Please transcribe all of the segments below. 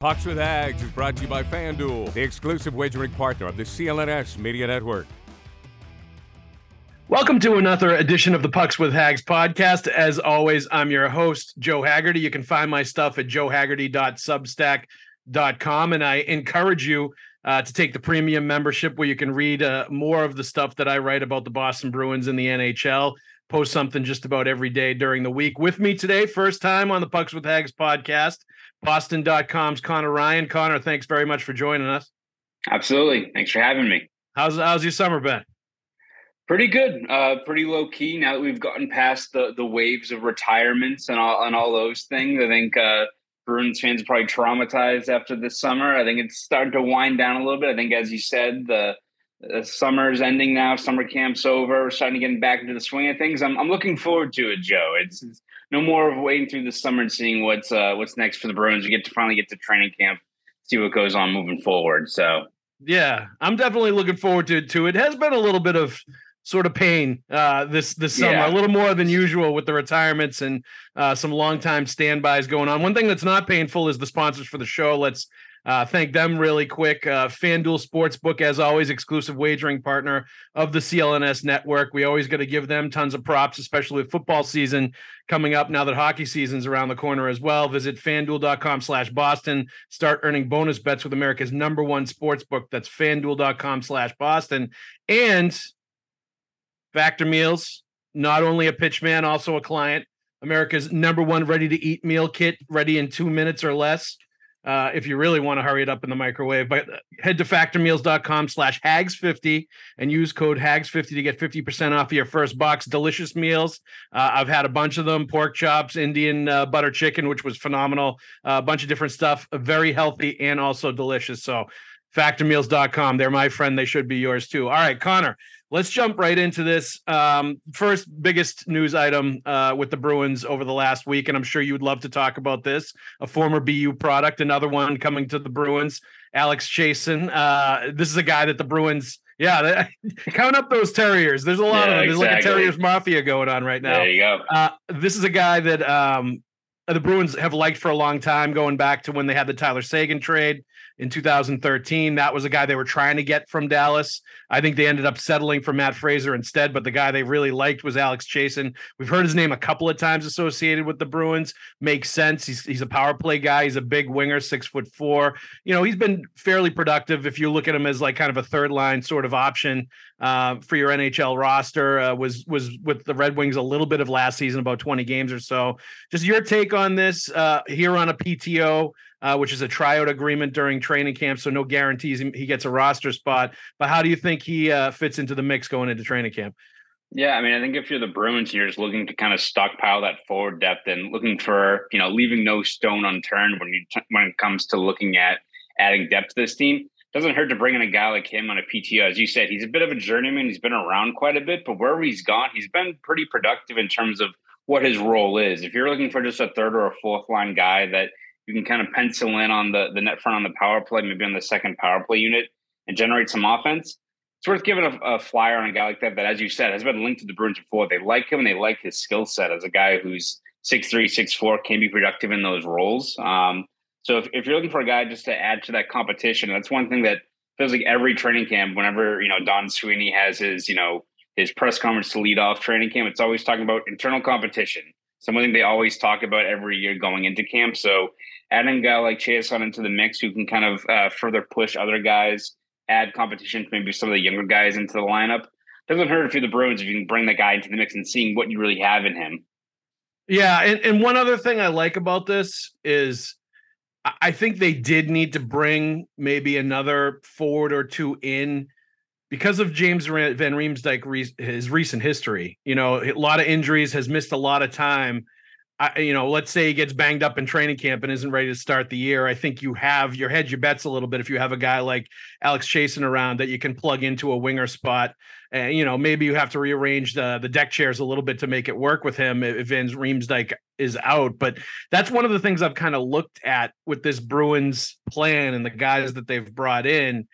Pucks with Haggs is brought to you by FanDuel, the exclusive wagering partner of the CLNS Media Network. Welcome to another edition of the Pucks with Haggs podcast. As always, I'm your host, Joe Haggerty. You can find my stuff at joehaggerty.substack.com. And I encourage you uh, to take the premium membership where you can read uh, more of the stuff that I write about the Boston Bruins and the NHL. Post something just about every day during the week. With me today, first time on the Pucks with Haggs podcast, Boston.com's Conor Ryan. Conor, thanks very much for joining us. Absolutely. Thanks for having me. How's how's your summer been? Pretty good. Uh, pretty low key. Now that we've gotten past the the waves of retirements and all and all those things, I think uh, Bruins fans are probably traumatized after this summer. I think it's starting to wind down a little bit. I think, as you said, the, the summer is ending now. Summer camp's over. We're starting to get back into the swing of things. I'm I'm looking forward to it, Joe. It's, it's no more of waiting through the summer and seeing what's uh, what's next for the Bruins. We get to finally get to training camp, see what goes on moving forward. So yeah, I'm definitely looking forward to it too. It has been a little bit of sort of pain uh, this this summer, yeah. a little more than usual with the retirements and uh, some long time standbys going on. One thing that's not painful is the sponsors for the show. Let's uh, thank them really quick. Uh, FanDuel Sportsbook, as always, exclusive wagering partner of the CLNS network. We always got to give them tons of props, especially with football season coming up now that hockey season's around the corner as well. Visit fanduel.com slash Boston. Start earning bonus bets with America's number one sportsbook. That's fanduel.com slash Boston. And Factor Meals, not only a pitch man, also a client. America's number one ready to eat meal kit, ready in two minutes or less uh, if you really want to hurry it up in the microwave. But head to factormeals.com slash hags50 and use code hags50 to get 50% off of your first box. Delicious meals. Uh, I've had a bunch of them pork chops, Indian uh, butter chicken, which was phenomenal, a bunch of different stuff, very healthy and also delicious. So factormeals.com. They're my friend. They should be yours too. All right, Conor let's jump right into this. Um, first, biggest news item uh, with the Bruins over the last week, and I'm sure you would love to talk about this. A former BU product, another one coming to the Bruins. Alex Chiasson. Uh, this is a guy that the Bruins. Yeah, count up those Terriers. There's a lot yeah, of them. There's exactly. like a Terriers mafia going on right now. There you go. Uh, this is a guy that um, the Bruins have liked for a long time, going back to when they had the Tyler Seguin trade in 2013. That was a guy they were trying to get from Dallas. I think they ended up settling for Matt Fraser instead, but the guy they really liked was Alex Chiasson. We've heard his name a couple of times associated with the Bruins. Makes sense. He's he's a power play guy. He's a big winger, six foot four. You know, he's been fairly productive if you look at him as like kind of a third line sort of option uh, for your NHL roster. Uh, was was with the Red Wings a little bit of last season, about 20 games or so. Just your take on this uh, here on a PTO uh, which is a tryout agreement during training camp, so no guarantees he gets a roster spot. But how do you think he uh, fits into the mix going into training camp? Yeah, I mean, I think if you're the Bruins, you're just looking to kind of stockpile that forward depth and looking for, you know, leaving no stone unturned when you when it comes to looking at adding depth to this team. Doesn't hurt to bring in a guy like him on a PTO. As you said, he's a bit of a journeyman. He's been around quite a bit, but wherever he's gone, he's been pretty productive in terms of what his role is. If you're looking for just a third or a fourth line guy that you can kind of pencil in on the, the net front on the power play, maybe on the second power play unit and generate some offense. It's worth giving a, a flyer on a guy like that, that, as you said, has been linked to the Bruins before. They like him and they like his skill set as a guy who's six three, six four, can be productive in those roles. Um, so if, if you're looking for a guy just to add to that competition, that's one thing that feels like every training camp, whenever, you know, Don Sweeney has his, you know, his press conference to lead off training camp, it's always talking about internal competition something they always talk about every year going into camp. So adding a guy like Chiasson into the mix who can kind of uh, further push other guys, add competition to maybe some of the younger guys into the lineup. Doesn't hurt if you're the Bruins if you can bring that guy into the mix and seeing what you really have in him. Yeah, and, and one other thing I like about this is I think they did need to bring maybe another forward or two in because of James Van Riemsdyk his recent history. You know, a lot of injuries, has missed a lot of time. I, you know, let's say he gets banged up in training camp and isn't ready to start the year. I think you have your hedge your bets a little bit if you have a guy like Alex Chiasson around that you can plug into a winger spot. And you know, maybe you have to rearrange the the deck chairs a little bit to make it work with him if Van Riemsdyk is out. But that's one of the things I've kind of looked at with this Bruins plan and the guys that they've brought in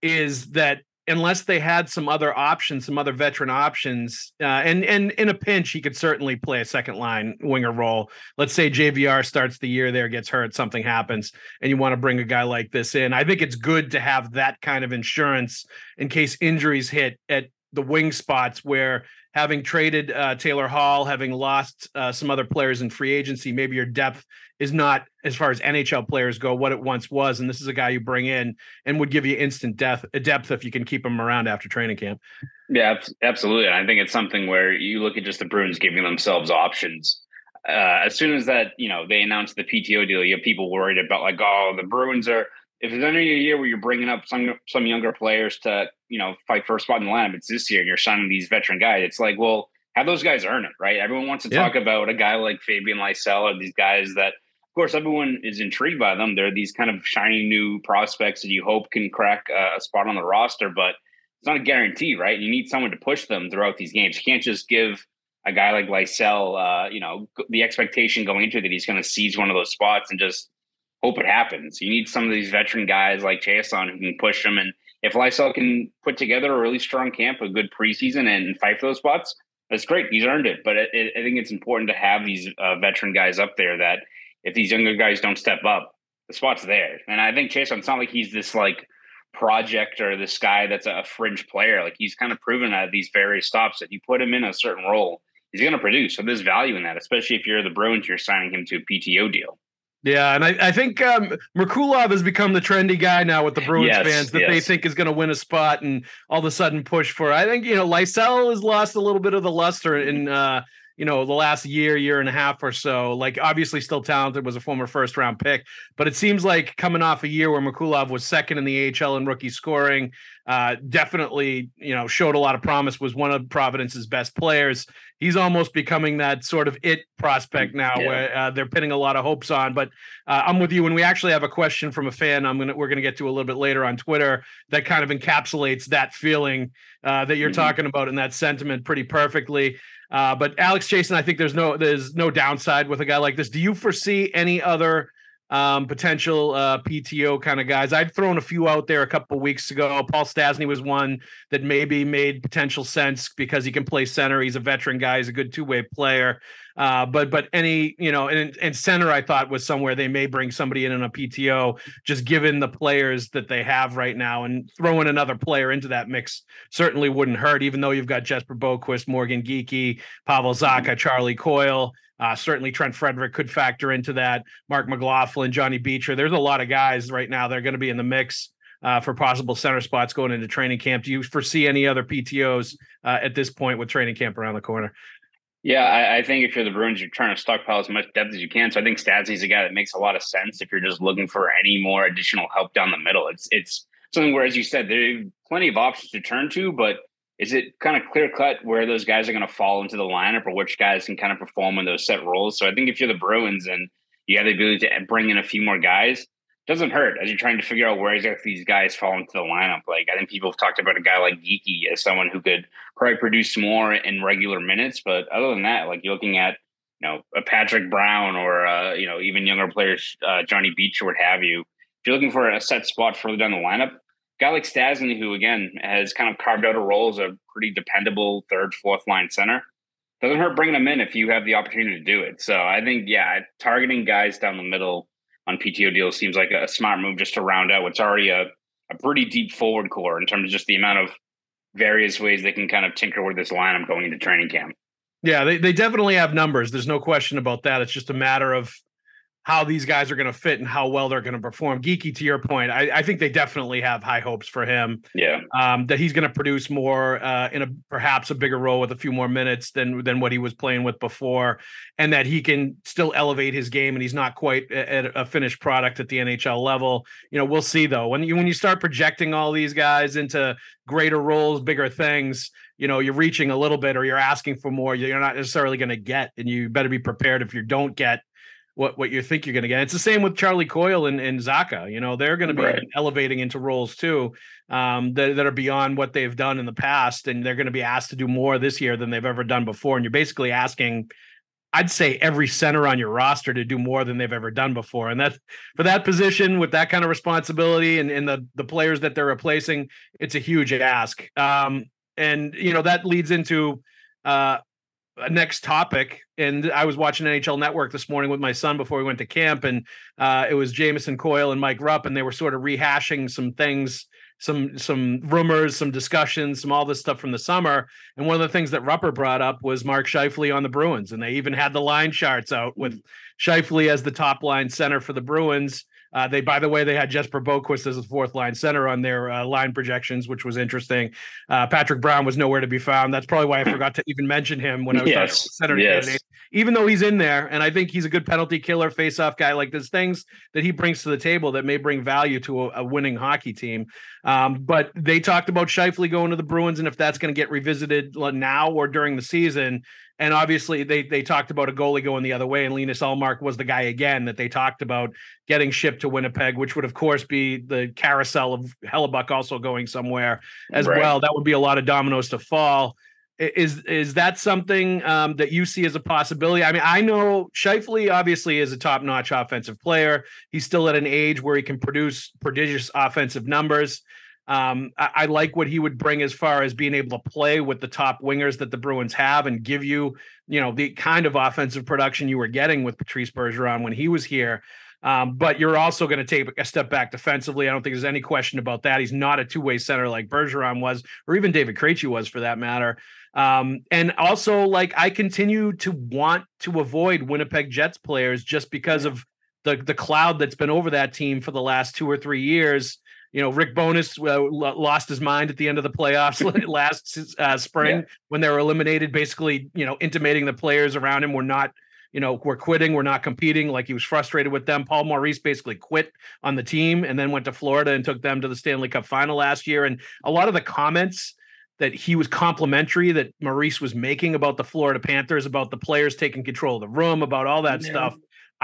is that unless they had some other options, some other veteran options, uh, and and in a pinch, he could certainly play a second line winger role. Let's say JVR starts the year there, gets hurt, something happens, and you want to bring a guy like this in. I think it's good to have that kind of insurance in case injuries hit at the wing spots where having traded uh, Taylor Hall, having lost uh, some other players in free agency, maybe your depth is not as far as NHL players go what it once was. And this is a guy you bring in and would give you instant depth depth if you can keep him around after training camp. Yeah, absolutely. I think it's something where you look at just the Bruins giving themselves options. Uh, as soon as that, you know, they announced the PTO deal, you have people worried about like, oh, the Bruins are. If there's any year where you're bringing up some some younger players to, you know, fight for a spot in the lineup, it's this year, and you're signing these veteran guys. It's like, well, have those guys earn it, right? Everyone wants to yeah. talk about a guy like Fabian Lysell or these guys that of course, everyone is intrigued by them. They're these kind of shiny new prospects that you hope can crack a spot on the roster, but it's not a guarantee, right? You need someone to push them throughout these games. You can't just give a guy like Lysell, uh, you know, the expectation going into that he's going to seize one of those spots and just hope it happens. You need some of these veteran guys like Chiasson who can push them. And if Lysell can put together a really strong camp, a good preseason, and fight for those spots, that's great. He's earned it. But I think it's important to have these uh, veteran guys up there that if these younger guys don't step up, the spot's there. And I think Chase, it's not like he's this like project or this guy that's a fringe player. Like he's kind of proven at these various stops that you put him in a certain role, he's going to produce. So there's value in that, especially if you're the Bruins, you're signing him to a PTO deal. Yeah, and I, I think um, Merkulov has become the trendy guy now with the Bruins yes, fans that yes. they think is going to win a spot and all of a sudden push for. I think you know Lysell has lost a little bit of the luster in uh, you know the last year year and a half or so like obviously still talented was a former first round pick but it seems like coming off a year where Merkulov was second in the AHL in rookie scoring uh, definitely you know showed a lot of promise was one of Providence's best players he's almost becoming that sort of it prospect now yeah. where uh, they're pinning a lot of hopes on but uh, I'm with you and we actually have a question from a fan I'm gonna we're gonna get to a little bit later on Twitter that kind of encapsulates that feeling uh, that you're mm-hmm. talking about and that sentiment pretty perfectly uh, but Alex Chiasson, I think there's no there's no downside with a guy like this. Do you foresee any other um, potential uh, PTO kind of guys? I'd thrown a few out there a couple weeks ago. Paul Stastny was one that maybe made potential sense because he can play center. He's a veteran guy. He's a good two way player. Uh, but but any you know and, and center I thought was somewhere they may bring somebody in on a PTO just given the players that they have right now and throwing another player into that mix certainly wouldn't hurt even though you've got Jesper Boqvist, Morgan Geekie, Pavel Zacha, Charlie Coyle. Uh, certainly Trent Frederic could factor into that. Marc McLaughlin, Johnny Beecher. There's a lot of guys right now that are going to be in the mix uh, for possible center spots going into training camp. Do you foresee any other PTOs uh, at this point with training camp around the corner? Yeah, I, I, think if you're the Bruins, you're trying to stockpile as much depth as you can. So I think Stastny's a guy that makes a lot of sense if you're just looking for any more additional help down the middle. It's it's something where, as you said, there are plenty of options to turn to, but is it kind of clear cut where those guys are going to fall into the lineup or which guys can kind of perform in those set roles? So I think if you're the Bruins and you have the ability to bring in a few more guys, doesn't hurt as you're trying to figure out where exactly these guys fall into the lineup. Like I think people have talked about a guy like Geekie as someone who could probably produce more in regular minutes, but other than that, like you're looking at you know a Patrick Brown or uh, you know even younger players, uh, Johnny Beecher what have you. If you're looking for a set spot further down the lineup, guy like Stastny, who again has kind of carved out a role as a pretty dependable third, fourth line center. Doesn't hurt bringing them in if you have the opportunity to do it. So I think, yeah, targeting guys down the middle on PTO deals seems like a smart move just to round out what's already a, a pretty deep forward core in terms of just the amount of various ways they can kind of tinker with this lineup going into training camp. Yeah, they, they definitely have numbers. There's no question about that. It's just a matter of how these guys are going to fit and how well they're going to perform. Geekie, to your point, I, I, think they definitely have high hopes for him. Yeah, um, that he's going to produce more uh, in a perhaps a bigger role with a few more minutes than than what he was playing with before, and that he can still elevate his game. And he's not quite at a finished product at the NHL level. You know, we'll see though. When you when you start projecting all these guys into greater roles, bigger things, you know, you're reaching a little bit or you're asking for more. You're not necessarily going to get, and you better be prepared if you don't get what what you think you're going to get. It's the same with Charlie Coyle and, and Zacha. You know, they're going to be right. elevating into roles too um, that, that are beyond what they've done in the past, and they're going to be asked to do more this year than they've ever done before. And you're basically asking. I'd say every center on your roster to do more than they've ever done before. And that's for that position with that kind of responsibility and, and the the players that they're replacing, it's a huge ask. Um, and you know, that leads into uh, next topic. And i was watching nhl network this morning with my son before we went to camp and uh, it was jamison coyle and mike rupp and they were sort of rehashing some things some some rumors some discussions some all this stuff from the summer. And one of the things that rupper brought up was mark Scheifele on the bruins and they even had the line charts out with Scheifele as the top line center for the bruins uh, they, by the way, they had Jesper Boqvist as a fourth line center on their uh, line projections, which was interesting. Uh, Patrick Brown was nowhere to be found. That's probably why I forgot to even mention him when I was yes. talking center yes. candidate. Even though he's in there, and I think he's a good penalty killer, face-off guy. Like there's things that he brings to the table that may bring value to a, a winning hockey team. Um, but they talked about Scheifele going to the Bruins, and if that's going to get revisited now or during the season, and obviously, they they talked about a goalie going the other way, and Linus Ullmark was the guy again that they talked about getting shipped to Winnipeg, which would of course be the carousel of Hellebuyck also going somewhere as right. well. That would be a lot of dominoes to fall. Is is that something um, that you see as a possibility? I mean, I know Scheifele obviously is a top notch offensive player. He's still at an age where he can produce prodigious offensive numbers. Um, I, I, like what he would bring as far as being able to play with the top wingers that the Bruins have and give you, you know, the kind of offensive production you were getting with Patrice Bergeron when he was here. Um, but you're also going to take a step back defensively. I don't think there's any question about that. He's not a two-way center like Bergeron was, or even David Krejci was for that matter. Um, and also, like I continue to want to avoid Winnipeg Jets players just because of the the cloud that's been over that team for the last two or three years you know, Rick Bowness uh, lost his mind at the end of the playoffs last uh, spring yeah. when they were eliminated, basically, you know, intimating the players around him were not, you know, we're quitting, we're not competing. Like he was frustrated with them. Paul Maurice basically quit on the team and then went to Florida and took them to the Stanley Cup final last year. And a lot of the comments that he was complimentary that Maurice was making about the Florida Panthers, about the players taking control of the room, about all that yeah. stuff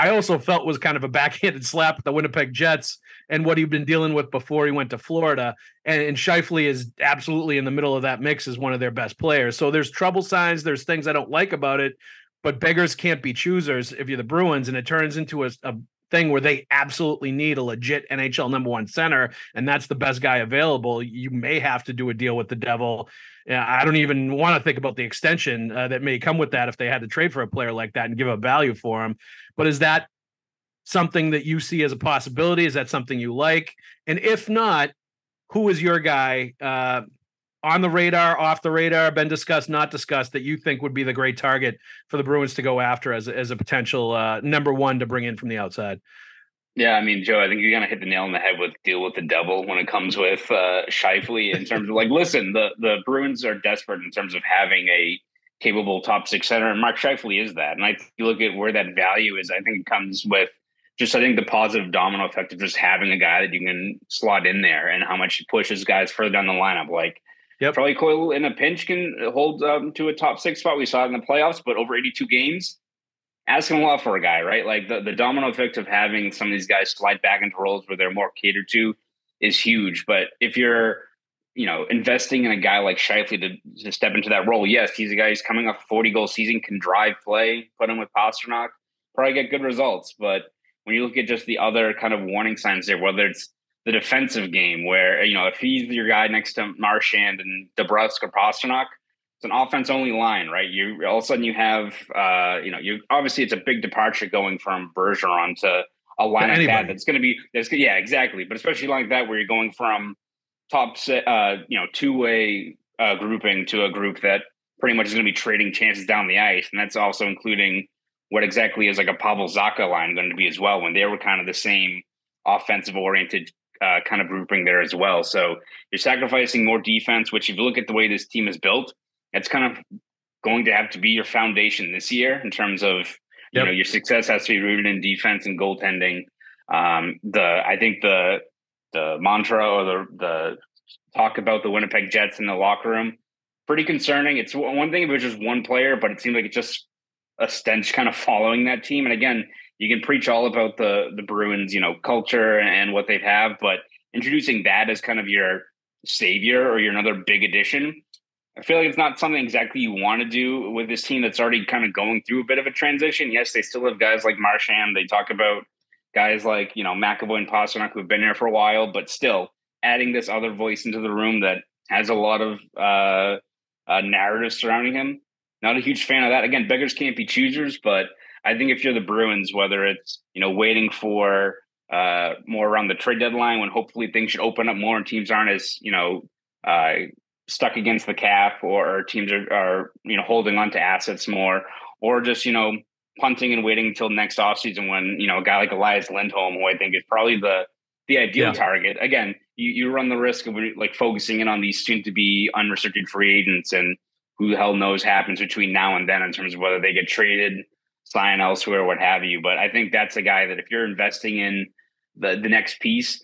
I also felt was kind of a backhanded slap at the Winnipeg Jets and what he'd been dealing with before he went to Florida. And, and Scheifele is absolutely in the middle of that mix as one of their best players. So there's trouble signs. There's things I don't like about it, but beggars can't be choosers if you're the Bruins. And it turns into a, a thing where they absolutely need a legit NHL number one center, and that's the best guy available. You may have to do a deal with the devil I don't even want to think about the extension uh, that may come with that if they had to trade for a player like that and give up value for him. But is that something that you see as a possibility? Is that something you like? And if not, who is your guy uh, on the radar, off the radar, been discussed, not discussed that you think would be the great target for the Bruins to go after as, as a potential uh, number one to bring in from the outside? Yeah, I mean, Joe, I think you're gonna hit the nail on the head with deal with the devil when it comes with uh Scheifele in terms of like, listen, the the Bruins are desperate in terms of having a capable top six center, and Mark Scheifele is that. And I you look at where that value is, I think it comes with just I think the positive domino effect of just having a guy that you can slot in there and how much he pushes guys further down the lineup. Like yep. Charlie Coyle in a pinch can hold um, to a top six spot. We saw it in the playoffs, but over 82 games, asking a lot for a guy, right? Like the, the domino effect of having some of these guys slide back into roles where they're more catered to is huge. But if you're, you know, investing in a guy like Scheifele to, to step into that role, yes, he's a guy who's coming off a 40 goal season, can drive play, put him with Pastrnak, probably get good results. But when you look at just the other kind of warning signs there, whether it's the defensive game where, you know, if he's your guy next to Marchand and DeBrusk or Pastrnak, it's an offense only line, right? You all of a sudden you have, uh, you know, you obviously it's a big departure going from Bergeron to a line like that. That's going to be, that's yeah, exactly. But especially like that, where you're going from top, uh, you know, two way uh, grouping to a group that pretty much is going to be trading chances down the ice, and that's also including what exactly is like a Pavel Zacha line going to be as well when they were kind of the same offensive oriented uh, kind of grouping there as well. So you're sacrificing more defense, which if you look at the way this team is built, it's kind of going to have to be your foundation this year in terms of you yep. know your success has to be rooted in defense and goaltending. Um, the I think the the mantra or the the talk about the Winnipeg Jets in the locker room pretty concerning. It's one thing if it was just one player, but it seemed like it's just a stench kind of following that team. And again, you can preach all about the the Bruins, you know, culture and what they have, but introducing that as kind of your savior or your another big addition, I feel like it's not something exactly you want to do with this team that's already kind of going through a bit of a transition. Yes, they still have guys like Marchand. They talk about guys like you know McAvoy and Pastrnak who've been here for a while, but still adding this other voice into the room that has a lot of uh, uh, narrative surrounding him. Not a huge fan of that. Again, beggars can't be choosers, but I think if you're the Bruins, whether it's you know waiting for uh, more around the trade deadline when hopefully things should open up more and teams aren't as you know uh, stuck against the cap or teams are, are you know holding on to assets more or just you know punting and waiting until next offseason when you know a guy like Elias Lindholm who I think is probably the the ideal yeah. target again you, you run the risk of like focusing in on these soon to be unrestricted free agents and who the hell knows happens between now and then in terms of whether they get traded sign elsewhere, what have you. But I think that's a guy that if you're investing in the the next piece,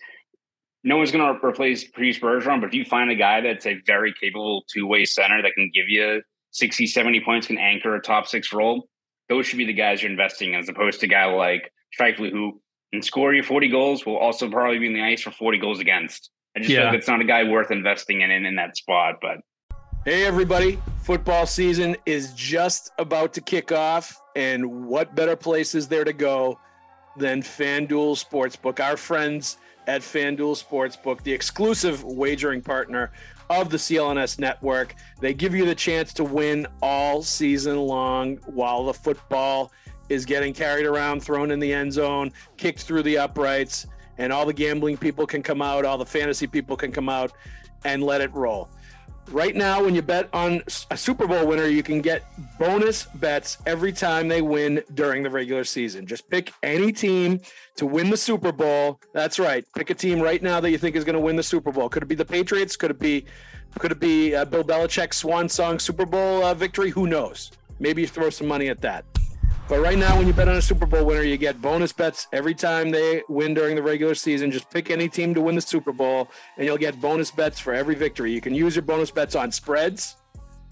no one's going to replace Patrice Bergeron. But if you find a guy that's a very capable two way center that can give you 60, 70 points, can anchor a top six role, those should be the guys you're investing in, as opposed to a guy like Scheifele, who can score you 40 goals, will also probably be in the ice for 40 goals against. I just yeah. feel like it's not a guy worth investing in, in in that spot. But Hey, everybody. Football season is just about to kick off. And what better place is there to go than FanDuel Sportsbook? Our friends at FanDuel Sportsbook, the exclusive wagering partner of the CLNS network. They give you the chance to win all season long while the football is getting carried around, thrown in the end zone, kicked through the uprights, and all the gambling people can come out, all the fantasy people can come out and let it roll. Right now, when you bet on a Super Bowl winner, you can get bonus bets every time they win during the regular season. Just pick any team to win the Super Bowl. That's right. Pick a team right now that you think is going to win the Super Bowl. Could it be the Patriots? Could it be could it be uh, Bill Belichick's swan song Super Bowl uh, victory? Who knows? Maybe you throw some money at that. But right now, when you bet on a Super Bowl winner, you get bonus bets every time they win during the regular season. Just pick any team to win the Super Bowl, and you'll get bonus bets for every victory. You can use your bonus bets on spreads,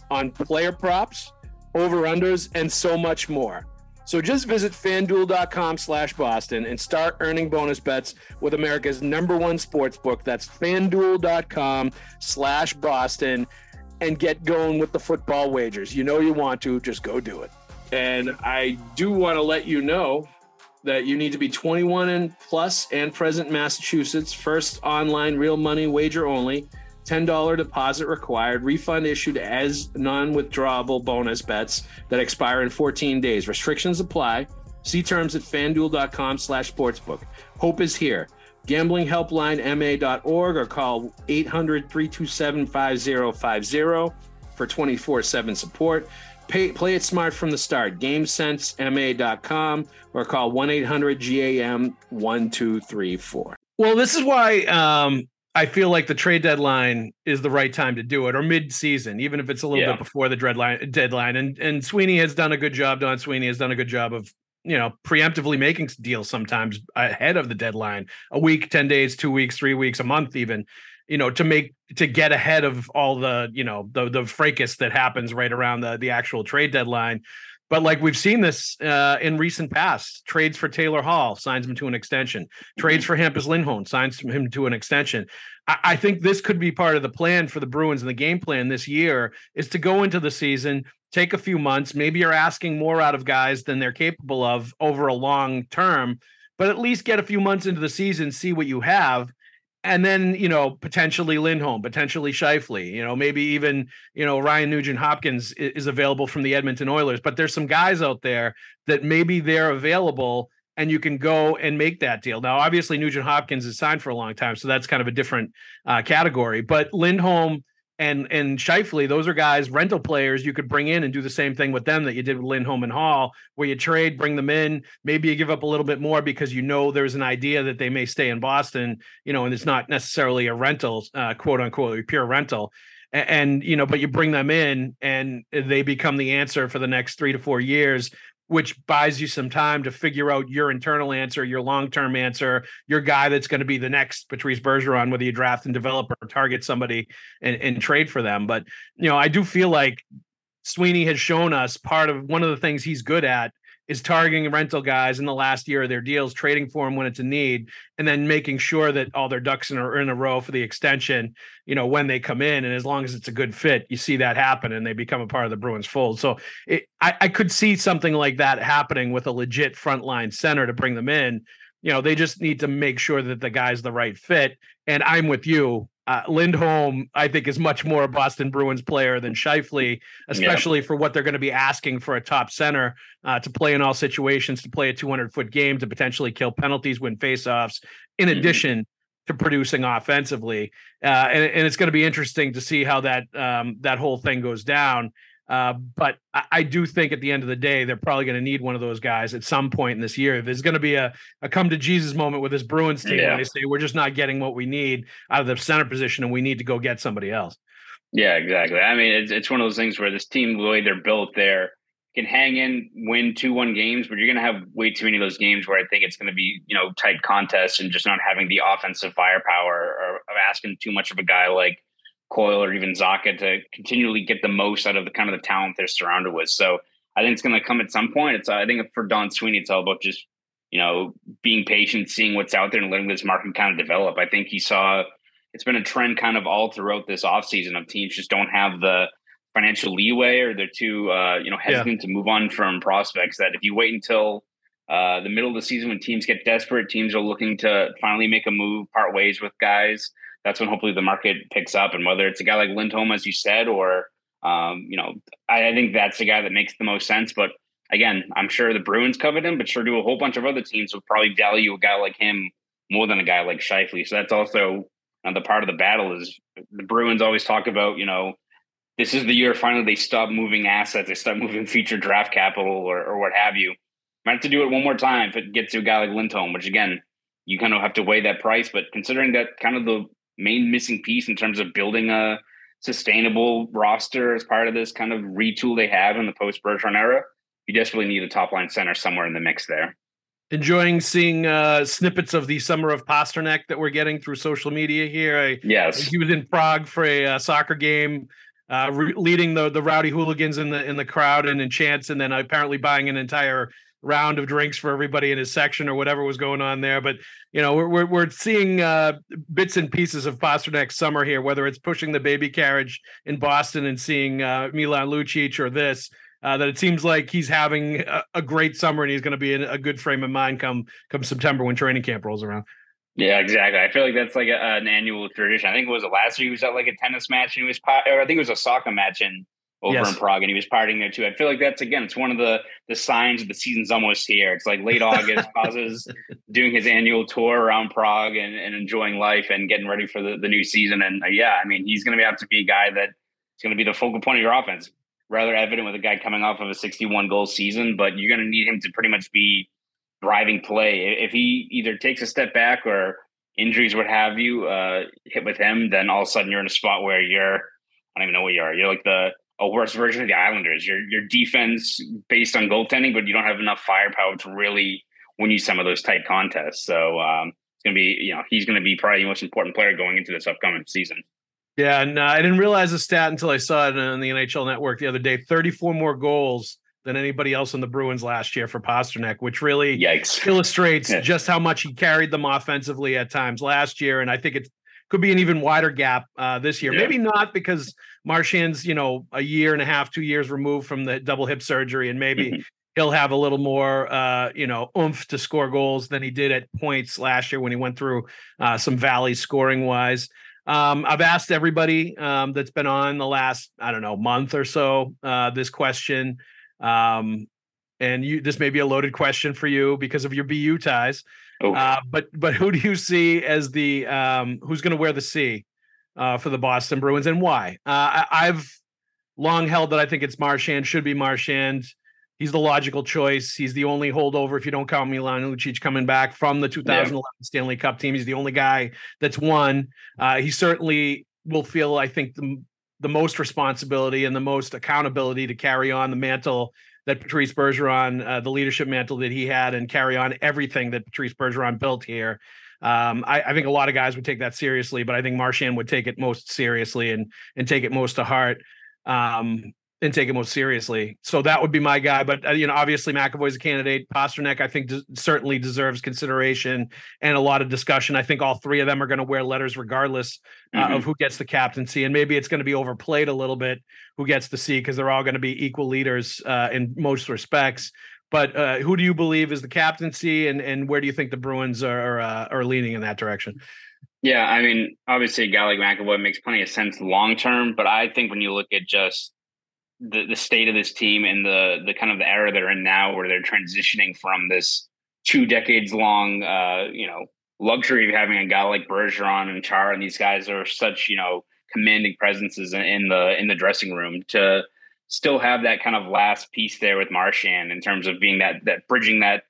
on player props, over-unders, and so much more. So just visit fanduel.com slash Boston and start earning bonus bets with America's number one sports book. That's fanduel.com slash Boston and get going with the football wagers. You know you want to, just go do it. And I do want to let you know that you need to be 21 and plus and present Massachusetts. First online real money wager only. $10 deposit required. Refund issued as non-withdrawable bonus bets that expire in 14 days. Restrictions apply. See terms at fanduel.com slash sportsbook. Hope is here. Gambling helpline ma.org or call 800 327 5050 for 24 7 support. Pay, play it smart from the start. GameSenseMA.com or call 1 800 GAM 1234. Well, this is why um, I feel like the trade deadline is the right time to do it, or mid-season, even if it's a little yeah. bit before the deadline. Deadline, and and Sweeney has done a good job. Don Sweeney has done a good job of you know preemptively making deals sometimes ahead of the deadline, a week, ten days, two weeks, three weeks, a month, even you know to make to get ahead of all the you know the the fracas that happens right around the the actual trade deadline but like we've seen this uh, in recent past, trades for Taylor Hall signs him to an extension. Trades mm-hmm. for Hampus Lindholm signs him to an extension. I, I, think this could be part of the plan for the Bruins and the game plan this year is to go into the season, take a few months. Maybe you're asking more out of guys than they're capable of over a long term, but at least get a few months into the season, see what you have, and then you know potentially Lindholm, potentially Scheifele, you know maybe even you know Ryan Nugent Hopkins is available from the Edmonton Oilers. But there's some guys out there that maybe they're available and you can go and make that deal. Now, obviously Nugent Hopkins is signed for a long time, so that's kind of a different uh, category. But Lindholm and and Scheifele, those are guys, rental players you could bring in and do the same thing with them that you did with Lindholm and Hall, where you trade, bring them in. Maybe you give up a little bit more because you know there's an idea that they may stay in Boston, you know, and it's not necessarily a rental, uh, quote unquote, pure rental. And, and you know, but you bring them in and they become the answer for the next three to four years which buys you some time to figure out your internal answer, your long-term answer, your guy that's going to be the next Patrice Bergeron, whether you draft and develop or target somebody and, and trade for them. But you know, I do feel like Sweeney has shown us part of one of the things he's good at is targeting rental guys in the last year of their deals, trading for them when it's a need, and then making sure that all their ducks in a, in a row for the extension, you know, when they come in. And as long as it's a good fit, you see that happen and they become a part of the Bruins fold. So it, I, I could see something like that happening with a legit frontline center to bring them in. You know, they just need to make sure that the guy's the right fit. And I'm with you. Uh, Lindholm, I think, is much more a Boston Bruins player than Scheifele, especially yeah. for what they're going to be asking for a top center uh, to play in all situations, to play a 200 foot game, to potentially kill penalties, win faceoffs, in mm-hmm. addition to producing offensively. Uh, and, and, it's going to be interesting to see how that um, that whole thing goes down. Uh, but I, I, do think at the end of the day, they're probably going to need one of those guys at some point in this year. If there's going to be a, a come to Jesus moment with this Bruins team yeah. they say we're just not getting what we need out of the center position, and we need to go get somebody else. Yeah, exactly. I mean, it's it's one of those things where this team, the way they're built, there can hang in, win two one games, but you're going to have way too many of those games where I think it's going to be you know tight contests and just not having the offensive firepower or, or asking too much of a guy like Coyle or even Zacha to continually get the most out of the kind of the talent they're surrounded with. So I think it's going to come at some point. It's I think for Don Sweeney, it's all about just you know being patient, seeing what's out there, and letting this market kind of develop. I think he saw it's been a trend kind of all throughout this offseason of teams just don't have the financial leeway or they're too uh, you know hesitant yeah. to move on from prospects. That if you wait until uh, the middle of the season when teams get desperate, teams are looking to finally make a move, part ways with guys that's when hopefully the market picks up. And whether it's a guy like Lindholm, as you said, or um, you know, I, I, think that's the guy that makes the most sense. But again, I'm sure the Bruins covet him, but sure do a whole bunch of other teams would probably value a guy like him more than a guy like Scheifele. So that's also the part of the battle is the Bruins always talk about, you know, this is the year finally they stop moving assets, they stop moving future draft capital or, or what have you. Might have to do it one more time if it gets to a guy like Lindholm, which again, you kind of have to weigh that price. But considering that kind of the main missing piece in terms of building a sustainable roster as part of this kind of retool they have in the post Bergeron era. You desperately need a top line center somewhere in the mix there. Enjoying seeing uh, snippets of the summer of Pastrnak that we're getting through social media here. I, yes, he was in Prague for a uh, soccer game, uh, re- leading the the rowdy hooligans in the in the crowd and in chants, and then apparently buying an entire round of drinks for everybody in his section or whatever was going on there. But you know, we're we're, seeing uh, bits and pieces of Pastrnak's summer here, whether it's pushing the baby carriage in Boston and seeing uh, Milan Lucic or this. Uh, that it seems like he's having a, a great summer and he's going to be in a good frame of mind come come September when training camp rolls around. Yeah, exactly. I feel like that's like a, an annual tradition. I think it was the last year he was at like a tennis match and he was, or I think it was a soccer match and over yes. in Prague, and he was partying there too. I feel like that's again, it's one of the the signs of the season's almost here. It's like late August, Pasta's doing his annual tour around Prague and, and enjoying life and getting ready for the, the new season. And uh, yeah, I mean, he's going to have to be a guy that is going to be the focal point of your offense. Rather evident with a guy coming off of a 61 goal season, but you're going to need him to pretty much be driving play. If he either takes a step back or injuries, what have you, uh, hit with him, then all of a sudden you're in a spot where you're I don't even know where you are. You're like the a worse version of the Islanders. Your your defense based on goaltending, but you don't have enough firepower to really win you some of those tight contests. So um, it's gonna be you know he's gonna be probably the most important player going into this upcoming season. Yeah, and uh, I didn't realize the stat until I saw it on the NHL Network the other day. Thirty-four more goals than anybody else in the Bruins last year for Pastrnak, which really Yikes. illustrates yeah. just how much he carried them offensively at times last year. And I think it could be an even wider gap uh, this year. Yeah. Maybe not because Marchand's, you know, a year and a half, two years removed from the double hip surgery, and maybe mm-hmm. he'll have a little more, uh, you know, oomph to score goals than he did at points last year when he went through uh, some valleys scoring wise. Um, I've asked everybody um, that's been on the last, I don't know, month or so uh, this question. Um, and you, this may be a loaded question for you because of your BU ties. Uh, but but who do you see as the um, who's going to wear the C? uh, for the Boston Bruins and why. Uh, I, have long held that I think it's Marchand, should be Marchand. He's the logical choice. He's the only holdover, if you don't count Milan Lucic coming back from the 2011 yeah. Stanley Cup team. He's the only guy that's won. Uh, he certainly will feel, I think, the, the most responsibility and the most accountability to carry on the mantle that Patrice Bergeron, uh, the leadership mantle that he had, and carry on everything that Patrice Bergeron built here. Um, I, I, think a lot of guys would take that seriously, but I think Marchand would take it most seriously and and take it most to heart. Um, and take it most seriously. So that would be my guy. But uh, you know, obviously McAvoy's a candidate. Pastrnak, I think, des- certainly deserves consideration and a lot of discussion. I think all three of them are going to wear letters regardless uh, mm-hmm. of who gets the captaincy, and maybe it's going to be overplayed a little bit who gets the C because they're all going to be equal leaders uh, in most respects. But uh, who do you believe is the captaincy, and and where do you think the Bruins are uh, are leaning in that direction? Yeah, I mean, obviously, a guy like McAvoy makes plenty of sense long term, but I think when you look at just the the state of this team and the the kind of the era they're in now, where they're transitioning from this two decades long, uh, you know, luxury of having a guy like Bergeron and Chara, and these guys are such you know commanding presences in the in the dressing room to still have that kind of last piece there with Marchand in terms of being that that bridging that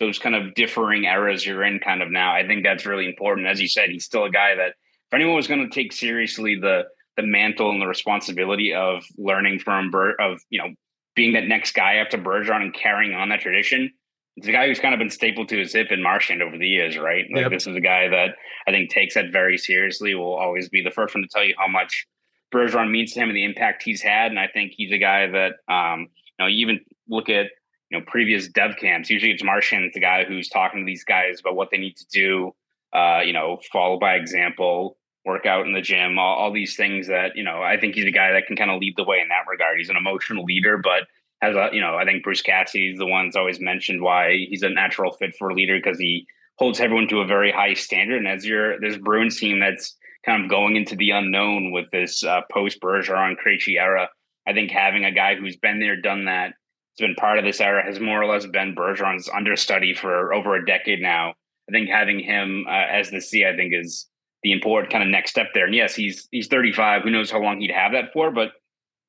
those kind of differing eras you're in kind of now. I think that's really important. As you said, he's still a guy that if anyone was going to take seriously the the mantle and the responsibility of learning from Ber- of you know being that next guy after Bergeron and carrying on that tradition. It's a guy who's kind of been stapled to his hip in Marchand over the years, right? Like yep. this is a guy that I think takes that very seriously. Will always be the first one to tell you how much Bergeron means to him and the impact he's had. And I think he's a guy that um, you know you even look at you know previous dev camps. Usually it's Marchand, it's the guy who's talking to these guys about what they need to do. Uh, you know, follow by example work out in the gym, all, all these things that, you know, I think he's a guy that can kind of lead the way in that regard. He's an emotional leader, but has a, you know, I think Bruce Cassidy's the one's always mentioned why he's a natural fit for a leader because he holds everyone to a very high standard. And as you're this Bruins team that's kind of going into the unknown with this uh, post Bergeron Krejci era, I think having a guy who's been there, done that, has been part of this era, has more or less been Bergeron's understudy for over a decade now. I think having him uh, as the C, I think is the important kind of next step there. And yes, he's he's 35. Who knows how long he'd have that for? But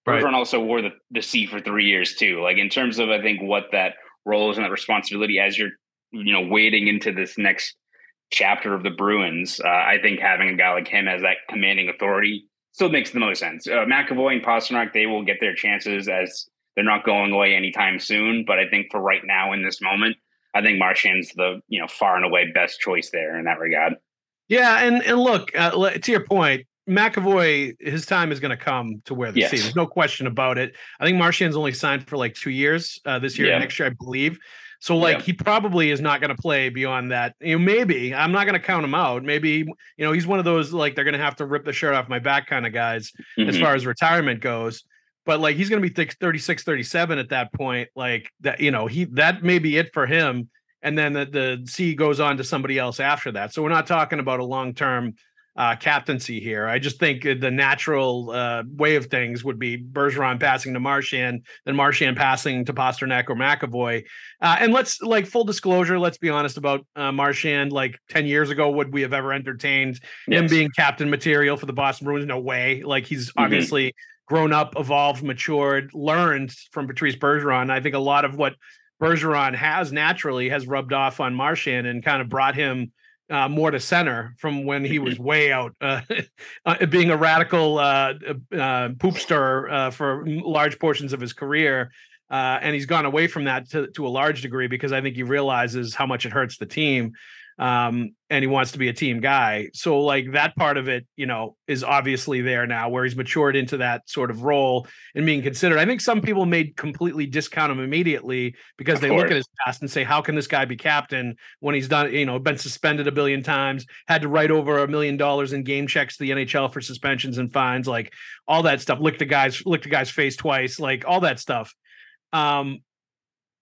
right. Bergeron also wore the, the C for three years too. Like in terms of I think what that role is and that responsibility as you're you know wading into this next chapter of the Bruins. Uh, I think having a guy like him as that commanding authority still makes the most sense. Uh, McAvoy and Pastrnak they will get their chances as they're not going away anytime soon. But I think for right now in this moment, I think Marchand's the you know far and away best choice there in that regard. Yeah, and and look uh, to your point, McAvoy, his time is going to come to where the yes. C. There's no question about it. I think Marchand's only signed for like two years uh, this year yeah. next year, I believe. So like yeah. he probably is not going to play beyond that. You know, maybe I'm not going to count him out. Maybe you know he's one of those like they're going to have to rip the shirt off my back kind of guys mm-hmm. as far as retirement goes. But like he's going to be 36, 37 at that point. Like that, you know, he that may be it for him and then the, the C goes on to somebody else after that. So we're not talking about a long term uh, captaincy here. I just think the natural uh, way of things would be Bergeron passing to Marchand, then Marchand passing to Pastrnak or McAvoy. Uh, and let's like full disclosure, let's be honest about uh, Marchand. Like ten years ago, would we have ever entertained yes. him being captain material for the Boston Bruins? No way. Like he's mm-hmm. obviously grown up, evolved, matured, learned from Patrice Bergeron. I think a lot of what Bergeron has naturally has rubbed off on Marchand and kind of brought him uh, more to center from when he was way out, uh, uh, being a radical uh, uh poopster uh, for large portions of his career. Uh, and he's gone away from that to, to a large degree because I think he realizes how much it hurts the team um, and he wants to be a team guy. So like that part of it, you know, is obviously there now where he's matured into that sort of role and being considered. I think some people may completely discount him immediately because of they course. look at his past and say, how can this guy be captain when he's done, you know, been suspended a billion times, had to write over a million dollars in game checks to the NHL for suspensions and fines, like all that stuff, lick the guy's lick the guy's face twice, like all that stuff. Um,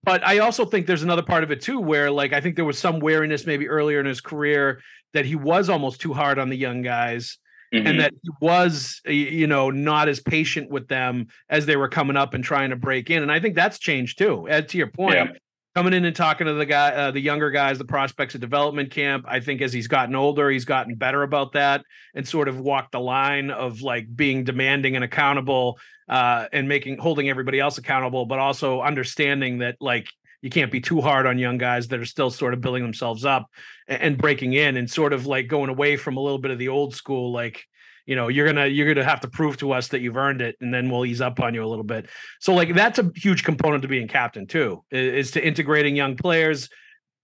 but I also think there's another part of it too, where like I think there was some wariness maybe earlier in his career that he was almost too hard on the young guys. Mm-hmm. And that he was, you know, not as patient with them as they were coming up and trying to break in. And I think that's changed too. As to your point, yeah. coming in and talking to the guy, uh, the younger guys, the prospects at development camp. I think as he's gotten older, he's gotten better about that and sort of walked the line of like being demanding and accountable uh, and making holding everybody else accountable, but also understanding that like you can't be too hard on young guys that are still sort of building themselves up and, breaking in and sort of like going away from a little bit of the old school like you know you're gonna you're gonna have to prove to us that you've earned it and then we'll ease up on you a little bit. So like that's a huge component to being captain too is to integrating young players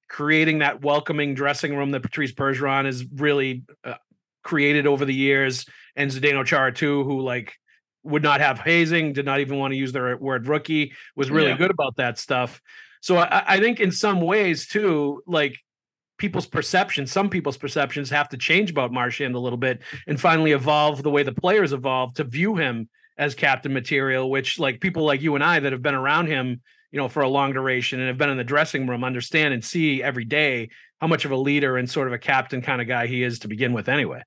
creating that welcoming dressing room that patrice bergeron has really uh, created over the years and zdeno chara too who like would not have hazing did not even want to use their word rookie was really yeah. good about that stuff so I, I think in some ways too like people's perceptions, some people's perceptions have to change about Marchand a little bit and finally evolve the way the players evolve to view him as captain material, which like people like you and I that have been around him, you know, for a long duration and have been in the dressing room understand and see every day how much of a leader and sort of a captain kind of guy he is to begin with anyway.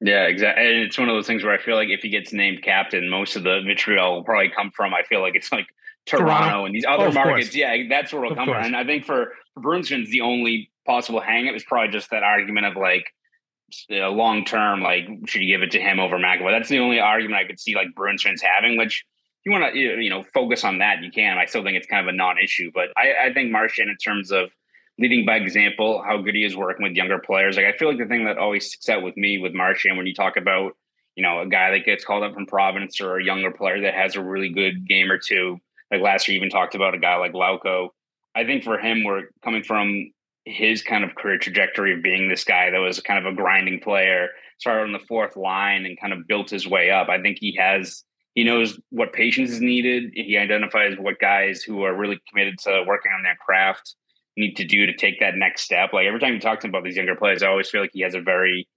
Yeah, exactly. And it's one of those things where I feel like if he gets named captain, most of the vitriol will probably come from. I feel like it's like Toronto, Toronto. and these other oh, markets. Course. Yeah, that's where it'll come from. And I think for, for Brunson's the only possible hang. It was probably just that argument of like you know, long term, like should you give it to him over McAvoy? That's the only argument I could see like Bruins fans having. Which if you want to you know focus on that, you can. I still think it's kind of a non-issue, but I, I think Marchand in terms of leading by example, how good he is working with younger players. Like I feel like the thing that always sticks out with me with Marchand when you talk about you know a guy that gets called up from Providence or a younger player that has a really good game or two. Like last year, even talked about a guy like Lauko. I think for him, we're coming from his kind of career trajectory of being this guy that was kind of a grinding player, started on the fourth line and kind of built his way up. I think he has he knows what patience is needed. He identifies what guys who are really committed to working on their craft need to do to take that next step. Like every time you talk to him about these younger players, I always feel like he has a very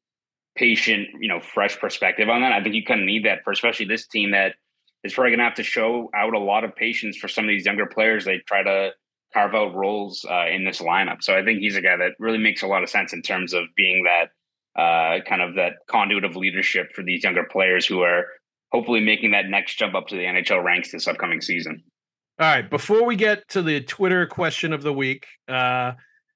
patient, you know, fresh perspective on that. I think you kind of need that for especially this team that is probably going to have to show out a lot of patience for some of these younger players. They try to carve out roles uh, in this lineup. So I think he's a guy that really makes a lot of sense in terms of being that uh, kind of that conduit of leadership for these younger players who are hopefully making that next jump up to the NHL ranks this upcoming season. All right, before we get to the Twitter question of the week, uh,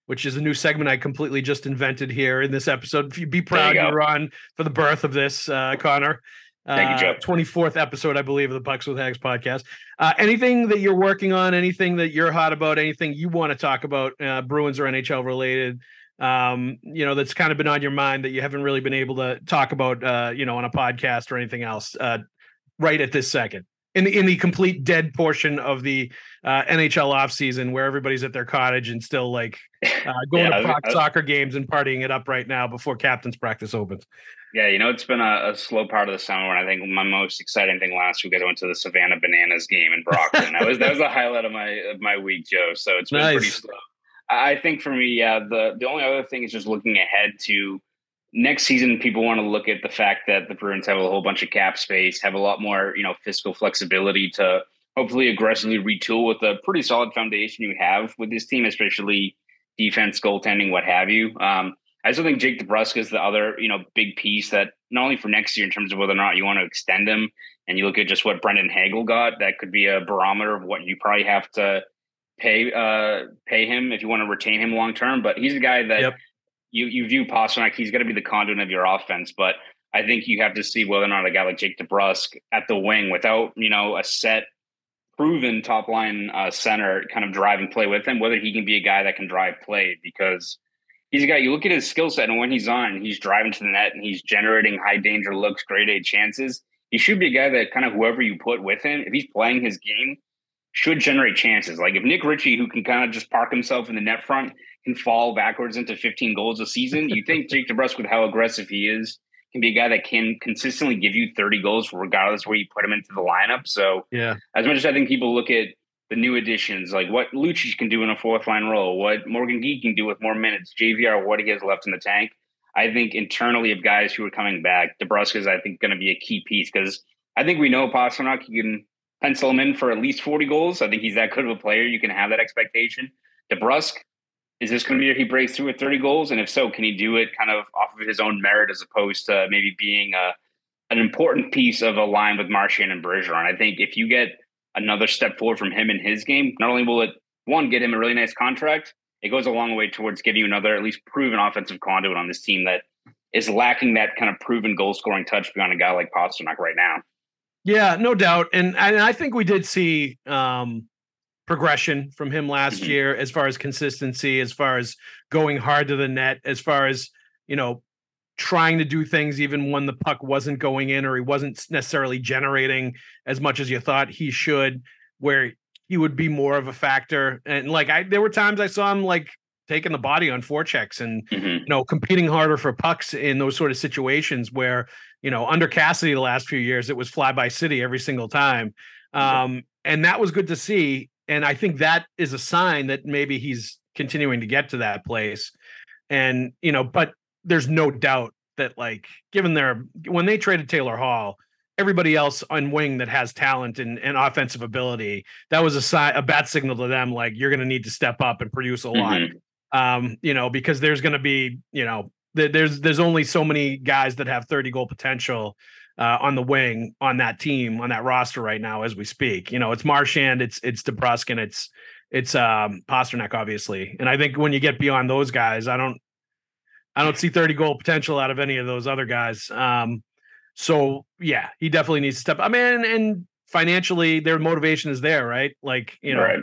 which is a new segment I completely just invented here in this episode. If you be proud you are on for the birth of this, uh, Conor. Thank you, uh, Joe. 24th episode, I believe, of the Pucks with Haggs podcast. Uh, anything that you're working on, anything that you're hot about, anything you want to talk about, uh, Bruins or NHL related, um, you know, that's kind of been on your mind that you haven't really been able to talk about, uh, you know, on a podcast or anything else, uh, right at this second. In the in the complete dead portion of the uh, NHL offseason where everybody's at their cottage and still like uh, going yeah, to I, soccer games and partying it up right now before captain's practice opens. Yeah, you know, it's been a, a, slow part of the summer. And I think my most exciting thing last week, I went to the Savannah Bananas game in Brockton. that was that was the highlight of my of my week, Joe. So it's been nice. pretty slow. I think for me, yeah, the the only other thing is just looking ahead to next season. People want to look at the fact that the Bruins have a whole bunch of cap space, have a lot more, you know, fiscal flexibility to hopefully aggressively retool with a pretty solid foundation you have with this team, especially defense, goaltending, what have you. Um, I still think Jake DeBrusk is the other, you know, big piece that not only for next year in terms of whether or not you want to extend him, and you look at just what Brandon Hagel got, that could be a barometer of what you probably have to pay uh pay him if you want to retain him long term. But he's a guy that yep. You you view Pastrnak, he's going to be the conduit of your offense. But I think you have to see whether or not a guy like Jake DeBrusk at the wing without you know a set proven top line uh, center kind of driving play with him, whether he can be a guy that can drive play because he's a guy you look at his skill set and when he's on, he's driving to the net and he's generating high danger looks, grade A chances. He should be a guy that kind of whoever you put with him, if he's playing his game, should generate chances. Like if Nick Ritchie, who can kind of just park himself in the net front, can fall backwards into 15 goals a season, you think Jake DeBrusk, with how aggressive he is, can be a guy that can consistently give you 30 goals regardless where you put him into the lineup. So yeah, as much as I think people look at the new additions, like what Lucic can do in a fourth line role, what Morgan Geekie can do with more minutes, JVR, what he has left in the tank. I think internally of guys who are coming back, DeBrusk is, I think, going to be a key piece because I think we know Pastrnak can pencil him in for at least 40 goals. I think he's that good of a player. You can have that expectation. DeBrusk, is this going to be where he breaks through with 30 goals? And if so, can he do it kind of off of his own merit as opposed to maybe being a, an important piece of a line with Marchand and Bergeron? I think if you get another step forward from him in his game, not only will it one, get him a really nice contract. It goes a long way towards giving you another at least proven offensive conduit on this team that is lacking that kind of proven goal scoring touch beyond a guy like Pastrnak right now. Yeah, no doubt. And, and I think we did see um, progression from him last mm-hmm. year as far as consistency, as far as going hard to the net, as far as, you know, trying to do things even when the puck wasn't going in or he wasn't necessarily generating as much as you thought he should, where he would be more of a factor. And like I there were times I saw him like taking the body on forechecks and mm-hmm. you know competing harder for pucks in those sort of situations where you know under Cassidy the last few years it was fly by city every single time um, and that was good to see and I think that is a sign that maybe he's continuing to get to that place. And you know but there's no doubt that like given their when they traded Taylor Hall everybody else on wing that has talent and, and offensive ability that was a sign a bad signal to them like you're going to need to step up and produce a lot. Mm-hmm. Um, you know, because there's going to be, you know, th- there's there's only so many guys that have 30 goal potential uh, on the wing on that team on that roster right now as we speak. You know, it's Marchand, it's it's DeBrusk, and it's it's um Pastrnak, obviously. And I think when you get beyond those guys, I don't I don't see 30 goal potential out of any of those other guys. Um, so yeah, he definitely needs to step. I mean, and financially, their motivation is there, right? Like you know. Right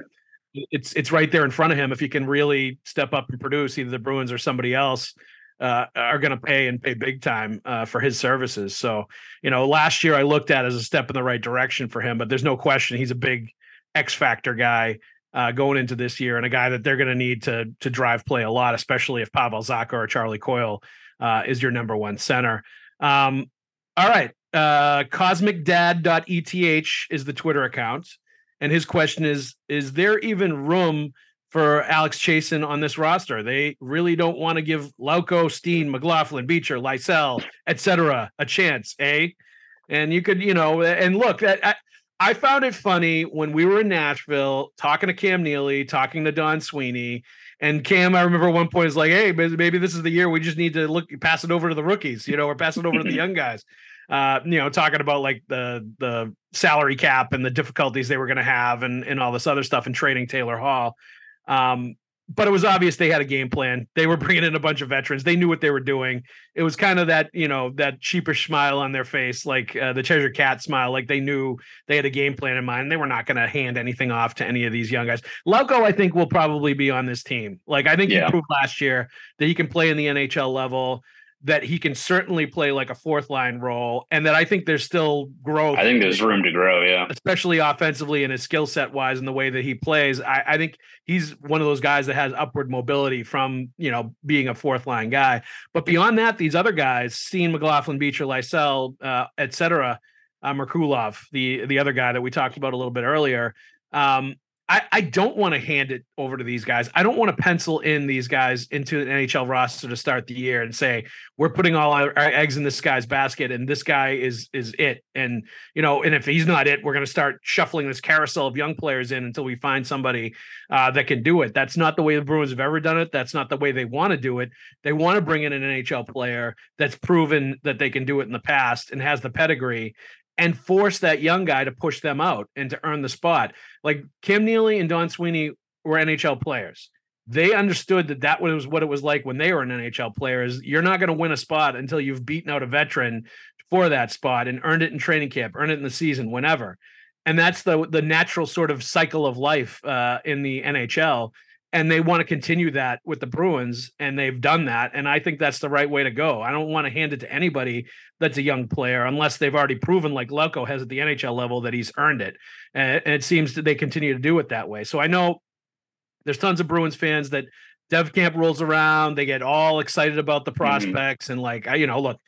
it's it's right there in front of him. If he can really step up and produce, either the Bruins or somebody else uh, are going to pay and pay big time uh, for his services. So, you know, last year I looked at as a step in the right direction for him, but there's no question he's a big X factor guy uh, going into this year and a guy that they're going to need to to drive play a lot, especially if Pavel Zacha or Charlie Coyle uh, is your number one center. Um, all right. Uh, cosmicdad.eth is the Twitter account and his question is: Is there even room for Alex Chiasson on this roster? They really don't want to give Lauko, Steen, McLaughlin, Beecher, Lysell, etc. a chance, eh? And you could, you know, and look, I, I found it funny when we were in Nashville talking to Cam Neely, talking to Don Sweeney. And Cam, I remember one point is like, "Hey, maybe this is the year we just need to look pass it over to the rookies, you know, or pass it over to the young guys." uh, you know, talking about like the the salary cap and the difficulties they were going to have and and all this other stuff and trading Taylor Hall. Um, but it was obvious they had a game plan. They were bringing in a bunch of veterans. They knew what they were doing. It was kind of that, you know, that sheepish smile on their face, like uh, the Cheshire Cat smile, like they knew they had a game plan in mind. They were not going to hand anything off to any of these young guys. Lauko, I think, will probably be on this team. Like I think yeah. he proved last year that he can play in the NHL level that he can certainly play like a fourth line role and that I think there's still growth. I think there's room to grow, yeah. Especially offensively and his skill set wise and the way that he plays. I, I, think he's one of those guys that has upward mobility from, you know, being a fourth line guy. But beyond that, these other guys, Steen, McLaughlin, Beecher, Lysell, uh, et cetera, uh, Merkulov, the the other guy that we talked about a little bit earlier, um, I, I don't want to hand it over to these guys. I don't want to pencil in these guys into an NHL roster to start the year and say we're putting all our, our, eggs in this guy's basket and this guy is is it. And you know, and if he's not it, we're going to start shuffling this carousel of young players in until we find somebody uh, that can do it. That's not the way the Bruins have ever done it. That's not the way they want to do it. They want to bring in an NHL player that's proven that they can do it in the past and has the pedigree and force that young guy to push them out and to earn the spot. Like Cam Neely and Don Sweeney were NHL players. They understood that that was what it was like when they were an NHL player. Is you're not going to win a spot until you've beaten out a veteran for that spot and earned it in training camp, earned it in the season, whenever. And that's the the natural sort of cycle of life uh, in the NHL and they want to continue that with the Bruins, and they've done that. And I think that's the right way to go. I don't want to hand it to anybody that's a young player unless they've already proven, like Lauko has at the NHL level, that he's earned it. And it seems that they continue to do it that way. So I know there's tons of Bruins fans that Dev Camp rolls around, they get all excited about the mm-hmm. prospects, mm-hmm. and like you know, look,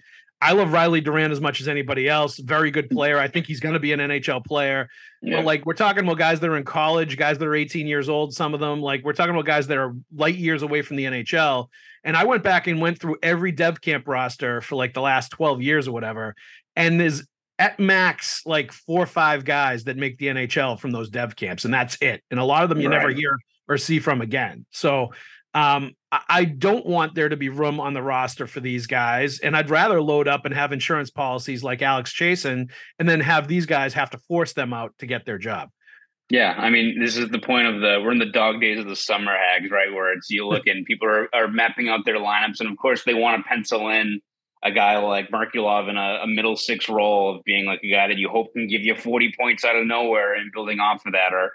I love Riley Duran as much as anybody else. Very good player. I think he's going to be an NHL player. Yeah. But like we're talking about guys that are in college, guys that are 18 years old, some of them. Like we're talking about guys that are light years away from the NHL. And I went back and went through every dev camp roster for like the last 12 years or whatever. And there's at max like four or five guys that make the NHL from those dev camps, and that's it. And a lot of them you right. never hear or see from again. So um, I don't want there to be room on the roster for these guys, and I'd rather load up and have insurance policies like Alex Chiasson, and then have these guys have to force them out to get their job. Yeah, I mean, this is the point of the we're in the dog days of the summer Haggs, right? Where it's you look and people are, are mapping out their lineups, and of course they want to pencil in a guy like Merkulov in a, a, middle six role of being like a guy that you hope can give you 40 points out of nowhere and building off of that, or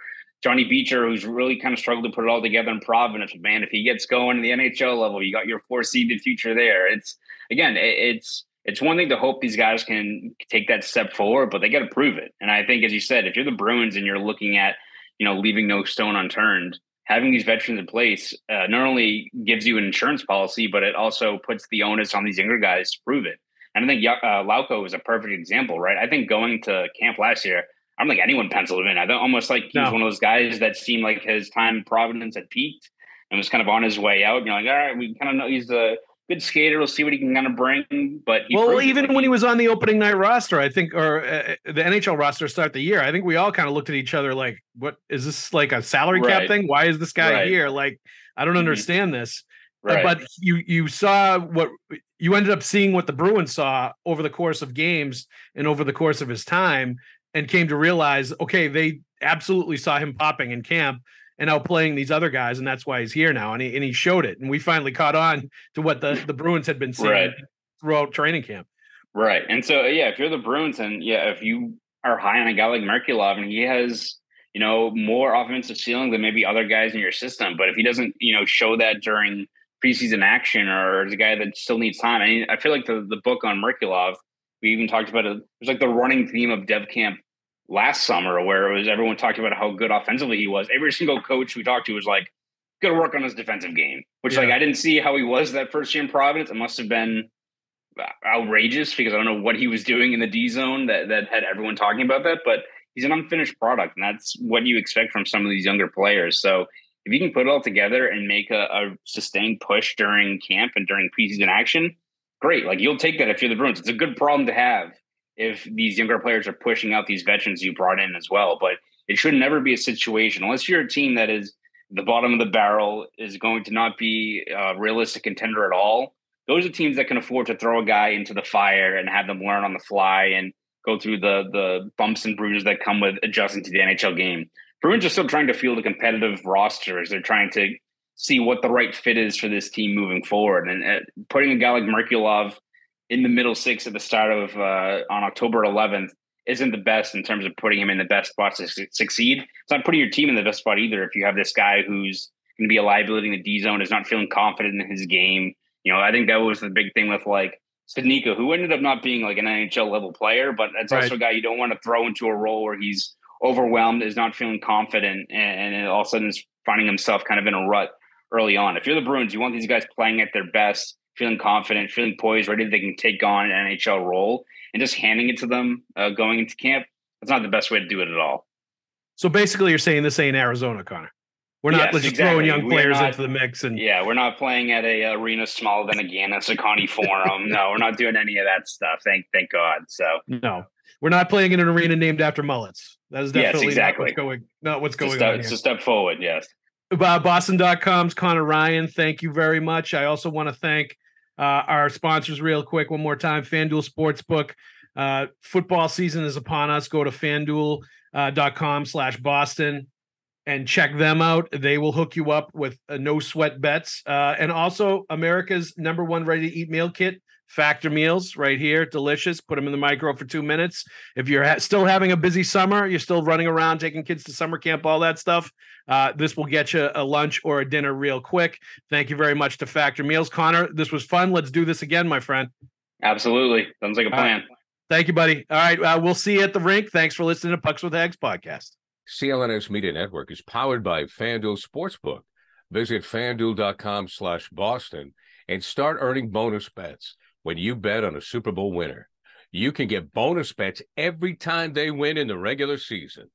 Johnny Beecher, who's really kind of struggled to put it all together in Providence. Man, if he gets going to the NHL level, you got your four seeded future there. It's again, it's it's one thing to hope these guys can take that step forward, but they got to prove it. And I think, as you said, if you're the Bruins and you're looking at, you know, leaving no stone unturned, having these veterans in place uh, not only gives you an insurance policy, but it also puts the onus on these younger guys to prove it. And I think uh, Lauko is a perfect example, right? I think going to camp last year, I don't think anyone penciled him in. I don't almost like he's no. one of those guys that seemed like his time in Providence had peaked and was kind of on his way out. You're like, all right, we kind of know he's a good skater. We'll see what he can kind of bring. But well, even when he, was on the opening night roster, I think, or uh, the NHL roster start the year, I think we all kind of looked at each other like, "What is this like a salary right. cap thing? Why is this guy right. here? Like, I don't mm-hmm. understand this." Uh, right. But you you saw what you ended up seeing what the Bruins saw over the course of games and over the course of his time, and came to realize, okay, they absolutely saw him popping in camp and outplaying these other guys, and that's why he's here now. And he and he showed it, and we finally caught on to what the the Bruins had been seeing right. throughout training camp. Right, and so uh, yeah, if you're the Bruins, and yeah, if you are high on a guy like Merkulov, and he has you know more offensive ceiling than maybe other guys in your system, but if he doesn't you know show that during preseason action, or is a guy that still needs time, I mean, I feel like the the book on Merkulov. We even talked about it. There's like the running theme of Dev Camp last summer where it was everyone talking about how good offensively he was. Every single coach we talked to was like, "Got to work on his defensive game." Which yeah. like I didn't see how he was that first year in Providence. It must have been uh, outrageous because I don't know what he was doing in the D zone that that had everyone talking about that. But he's an unfinished product, and that's what you expect from some of these younger players. So if you can put it all together and make a, a sustained push during camp and during preseason action, great. Like you'll take that if you're the Bruins. It's a good problem to have if these younger players are pushing out these veterans you brought in as well. But it should never be a situation unless you're a team that is the bottom of the barrel is going to not be a realistic contender at all. Those are teams that can afford to throw a guy into the fire and have them learn on the fly and go through the the bumps and bruises that come with adjusting to the NHL game. Bruins are still trying to field a competitive roster as they're trying to see what the right fit is for this team moving forward. And uh, putting a guy like Merkulov in the middle six at the start of uh, on October 11th isn't the best in terms of putting him in the best spot to succeed. It's not putting your team in the best spot either. If you have this guy who's going to be a liability in the D zone, is not feeling confident in his game. You know, I think that was the big thing with like Studnicka, who ended up not being like an NHL level player, but it's right. also a guy you don't want to throw into a role where he's overwhelmed, is not feeling confident, and, and all of a sudden is finding himself kind of in a rut early on. If you're the Bruins, you want these guys playing at their best feeling confident, feeling poised, ready that they can take on an NHL role, and just handing it to them uh, going into camp. That's not the best way to do it at all. So basically, you're saying this ain't Arizona, Conor. We're not yes, just exactly. throwing young players not, into the mix, and yeah, we're not playing at a arena smaller than a Conte Forum. no, we're not doing any of that stuff. Thank, thank God. So no, we're not playing in an arena named after mullets. That is definitely yes, exactly. not what's going. Not what's going on. It's a step forward. Yes. Boston.com's Conor Ryan. Thank you very much. I also want to thank uh, our sponsors, real quick, one more time FanDuel Sportsbook. Uh, football season is upon us. Go to fanduel.com uh, slash Boston and check them out. They will hook you up with uh, no sweat bets. Uh, and also, America's number one ready to eat meal kit Factor meals right here, delicious. Put them in the micro for two minutes. If you're ha- still having a busy summer, you're still running around taking kids to summer camp, all that stuff. Uh, this will get you a lunch or a dinner real quick. Thank you very much to Factor Meals, Conor. This was fun. Let's do this again, my friend. Absolutely, sounds like a plan. Thank you, buddy. All right, uh, we'll see you at the rink. Thanks for listening to Pucks with Haggs podcast. CLNS Media Network is powered by FanDuel Sportsbook. Visit fanduel.com slash Boston and start earning bonus bets when you bet on a Super Bowl winner. You can get bonus bets every time they win in the regular season.